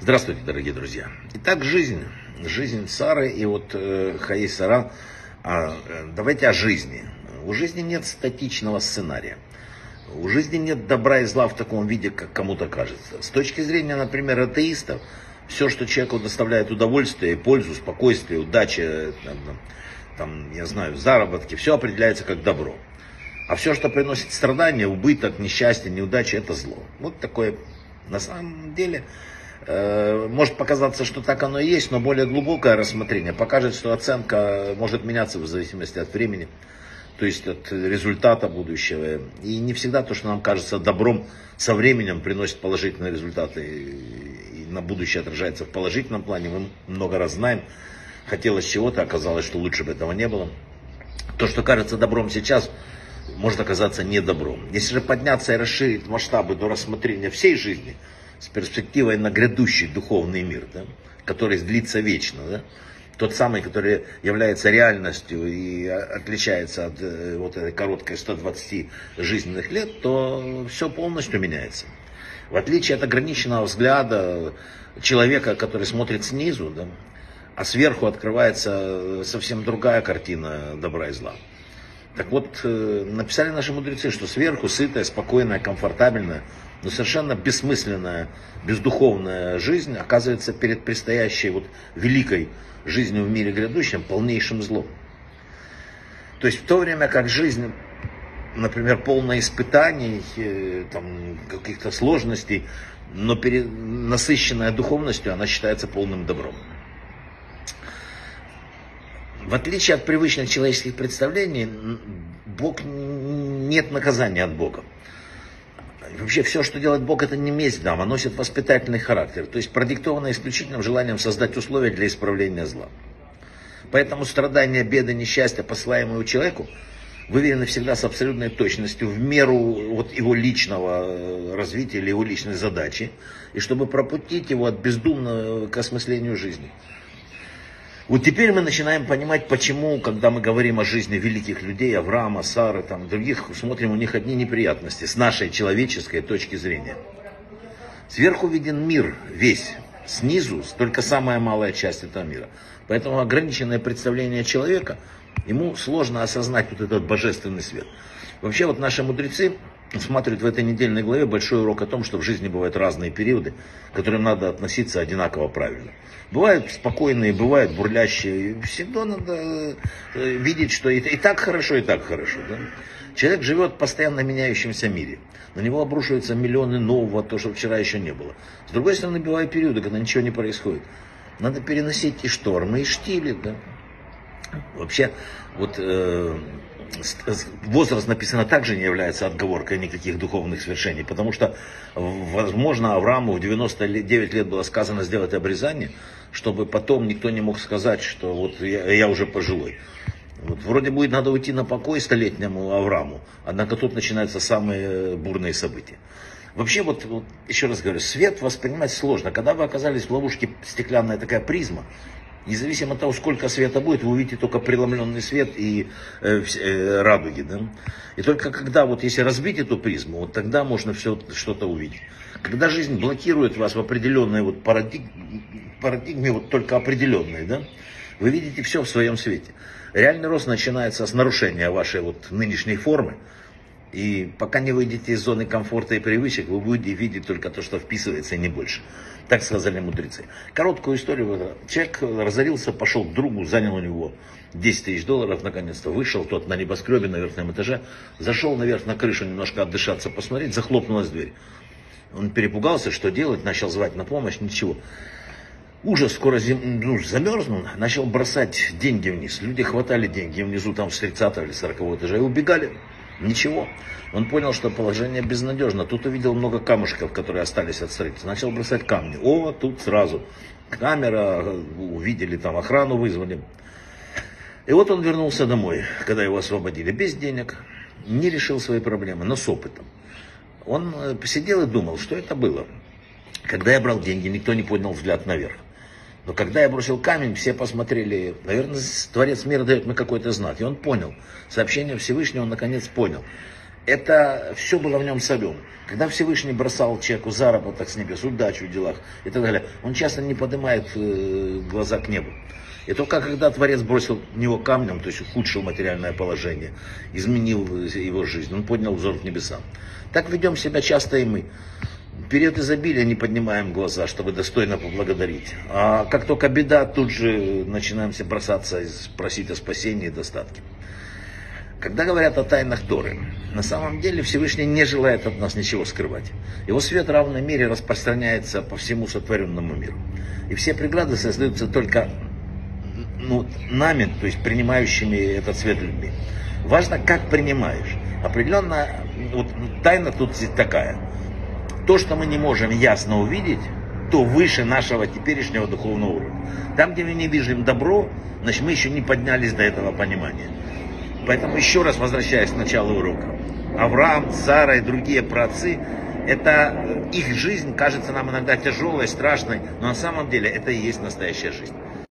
Здравствуйте, дорогие друзья. Итак, жизнь. Жизнь Сары и вот э, Хаис Сара. А, э, давайте о жизни. У жизни нет статичного сценария. У жизни нет добра и зла в таком виде, как кому-то кажется. С точки зрения, например, атеистов, все, что человеку доставляет удовольствие, пользу, спокойствие, удача, там, там, я знаю, заработки, все определяется как добро. А все, что приносит страдания, убыток, несчастье, неудача, это зло. Вот такое, на самом деле, может показаться, что так оно и есть, но более глубокое рассмотрение покажет, что оценка может меняться в зависимости от времени, то есть от результата будущего. И не всегда то, что нам кажется добром, со временем приносит положительные результаты и на будущее отражается в положительном плане. Мы много раз знаем, хотелось чего-то, оказалось, что лучше бы этого не было. То, что кажется добром сейчас, может оказаться не добром. Если же подняться и расширить масштабы до рассмотрения всей жизни с перспективой на грядущий духовный мир, да, который длится вечно, да, тот самый, который является реальностью и отличается от э, вот этой короткой 120 жизненных лет, то все полностью меняется. В отличие от ограниченного взгляда человека, который смотрит снизу, да, а сверху открывается совсем другая картина добра и зла. Так вот, э, написали наши мудрецы, что сверху сытая, спокойная, комфортабельная, но совершенно бессмысленная, бездуховная жизнь оказывается перед предстоящей вот великой жизнью в мире грядущем полнейшим злом. То есть в то время как жизнь, например, полная испытаний, э, там, каких-то сложностей, но перед, насыщенная духовностью, она считается полным добром. В отличие от привычных человеческих представлений, Бог нет наказания от Бога. Вообще все, что делает Бог, это не месть нам, а носит воспитательный характер, то есть продиктовано исключительным желанием создать условия для исправления зла. Поэтому страдания, беды, несчастья, посылаемые человеку, выверены всегда с абсолютной точностью в меру вот его личного э, развития или его личной задачи, и чтобы пропутить его от бездумного к осмыслению жизни. Вот теперь мы начинаем понимать, почему, когда мы говорим о жизни великих людей, Авраама, Сары, там, других, смотрим, у них одни неприятности с нашей человеческой точки зрения. Сверху виден мир весь, снизу только самая малая часть этого мира. Поэтому ограниченное представление человека, ему сложно осознать вот этот божественный свет. Вообще вот наши мудрецы усматривают в этой недельной главе большой урок о том, что в жизни бывают разные периоды, к которым надо относиться одинаково правильно. Бывают спокойные, бывают бурлящие. Всегда надо э, видеть, что и так хорошо, и так хорошо. Да? Человек живет в постоянно меняющемся мире. На него обрушиваются миллионы нового, то, что вчера еще не было. С другой стороны, бывают периоды, когда ничего не происходит. Надо переносить и штормы, и штили. Да? Вообще, вот э, возраст написано также не является отговоркой никаких духовных свершений, потому что, возможно, Аврааму в 99 лет было сказано сделать обрезание, чтобы потом никто не мог сказать, что вот я, я уже пожилой. Вот, вроде будет надо уйти на покой столетнему Аврааму, однако тут начинаются самые бурные события. Вообще, вот, вот еще раз говорю, свет воспринимать сложно. Когда вы оказались в ловушке стеклянная такая призма, Независимо от того, сколько света будет, вы увидите только преломленный свет и э, э, радуги. Да? И только когда, вот если разбить эту призму, вот тогда можно все что-то увидеть. Когда жизнь блокирует вас в определенной вот парадигме, парадигме вот только определенной, да, вы видите все в своем свете. Реальный рост начинается с нарушения вашей вот нынешней формы. И пока не выйдете из зоны комфорта и привычек, вы будете видеть только то, что вписывается, и не больше. Так сказали мудрецы. Короткую историю. Человек разорился, пошел к другу, занял у него 10 тысяч долларов, наконец-то вышел, тот на небоскребе на верхнем этаже, зашел наверх на крышу немножко отдышаться, посмотреть, захлопнулась дверь. Он перепугался, что делать, начал звать на помощь, ничего. Ужас, скоро зим... ну, замерзнул, начал бросать деньги вниз. Люди хватали деньги внизу, там с 30 или 40 этажа, и убегали. Ничего. Он понял, что положение безнадежно. Тут увидел много камушков, которые остались от строительства. Начал бросать камни. О, тут сразу. Камера, увидели, там охрану вызвали. И вот он вернулся домой, когда его освободили. Без денег. Не решил свои проблемы, но с опытом. Он э, посидел и думал, что это было. Когда я брал деньги, никто не поднял взгляд наверх. Но когда я бросил камень, все посмотрели, наверное, Творец мира дает мне какой-то знак. И он понял. Сообщение Всевышнего он наконец понял. это все было в нем соленым. Когда Всевышний бросал человеку заработок с небес, удачу в делах и так далее, он часто не поднимает э, глаза к небу. И только когда Творец бросил в него камнем, то есть ухудшил материальное положение, изменил его жизнь, он поднял взор к небесам. Так ведем себя часто и мы. Период изобилия не поднимаем глаза, чтобы достойно поблагодарить. А как только беда, тут же начинаемся бросаться и просить о спасении и достатке. Когда говорят о тайнах Торы, на самом деле Всевышний не желает от нас ничего скрывать. Его свет в равной мере распространяется по всему сотворенному миру. И все преграды создаются только ну, нами, то есть принимающими этот свет людьми. Важно, как принимаешь. Определенно, вот тайна тут такая. То, что мы не можем ясно увидеть, то выше нашего теперешнего духовного уровня. Там, где мы не видим добро, значит, мы еще не поднялись до этого понимания. Поэтому еще раз возвращаясь к началу урока. Авраам, Сара и другие праотцы, это их жизнь кажется нам иногда тяжелой, страшной, но на самом деле это и есть настоящая жизнь.